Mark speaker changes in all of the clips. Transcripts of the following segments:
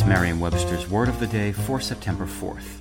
Speaker 1: It's Merriam-Webster's Word of the Day for September 4th.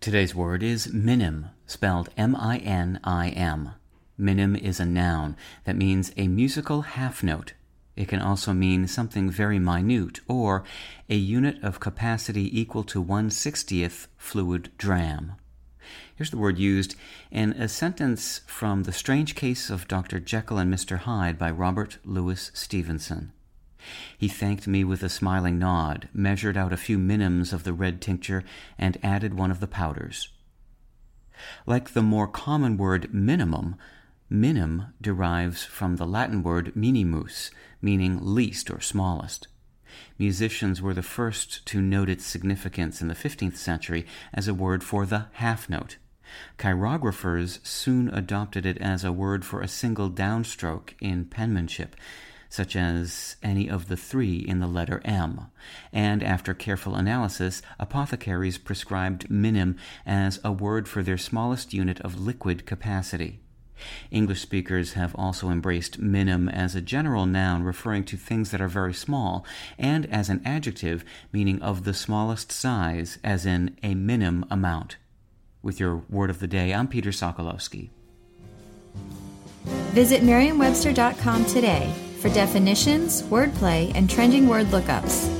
Speaker 1: Today's word is minim, spelled M-I-N-I-M. Minim is a noun that means a musical half note it can also mean something very minute or a unit of capacity equal to 1 60th fluid dram. Here's the word used in a sentence from The Strange Case of Dr. Jekyll and Mr. Hyde by Robert Louis Stevenson. He thanked me with a smiling nod, measured out a few minims of the red tincture, and added one of the powders. Like the more common word minimum, Minim derives from the Latin word minimus, meaning least or smallest. Musicians were the first to note its significance in the 15th century as a word for the half note. Chirographers soon adopted it as a word for a single downstroke in penmanship, such as any of the three in the letter M. And after careful analysis, apothecaries prescribed minim as a word for their smallest unit of liquid capacity. English speakers have also embraced minim as a general noun referring to things that are very small, and as an adjective meaning of the smallest size, as in a minim amount. With your word of the day, I'm Peter Sokolowski.
Speaker 2: Visit merriam-webster.com today for definitions, wordplay, and trending word lookups.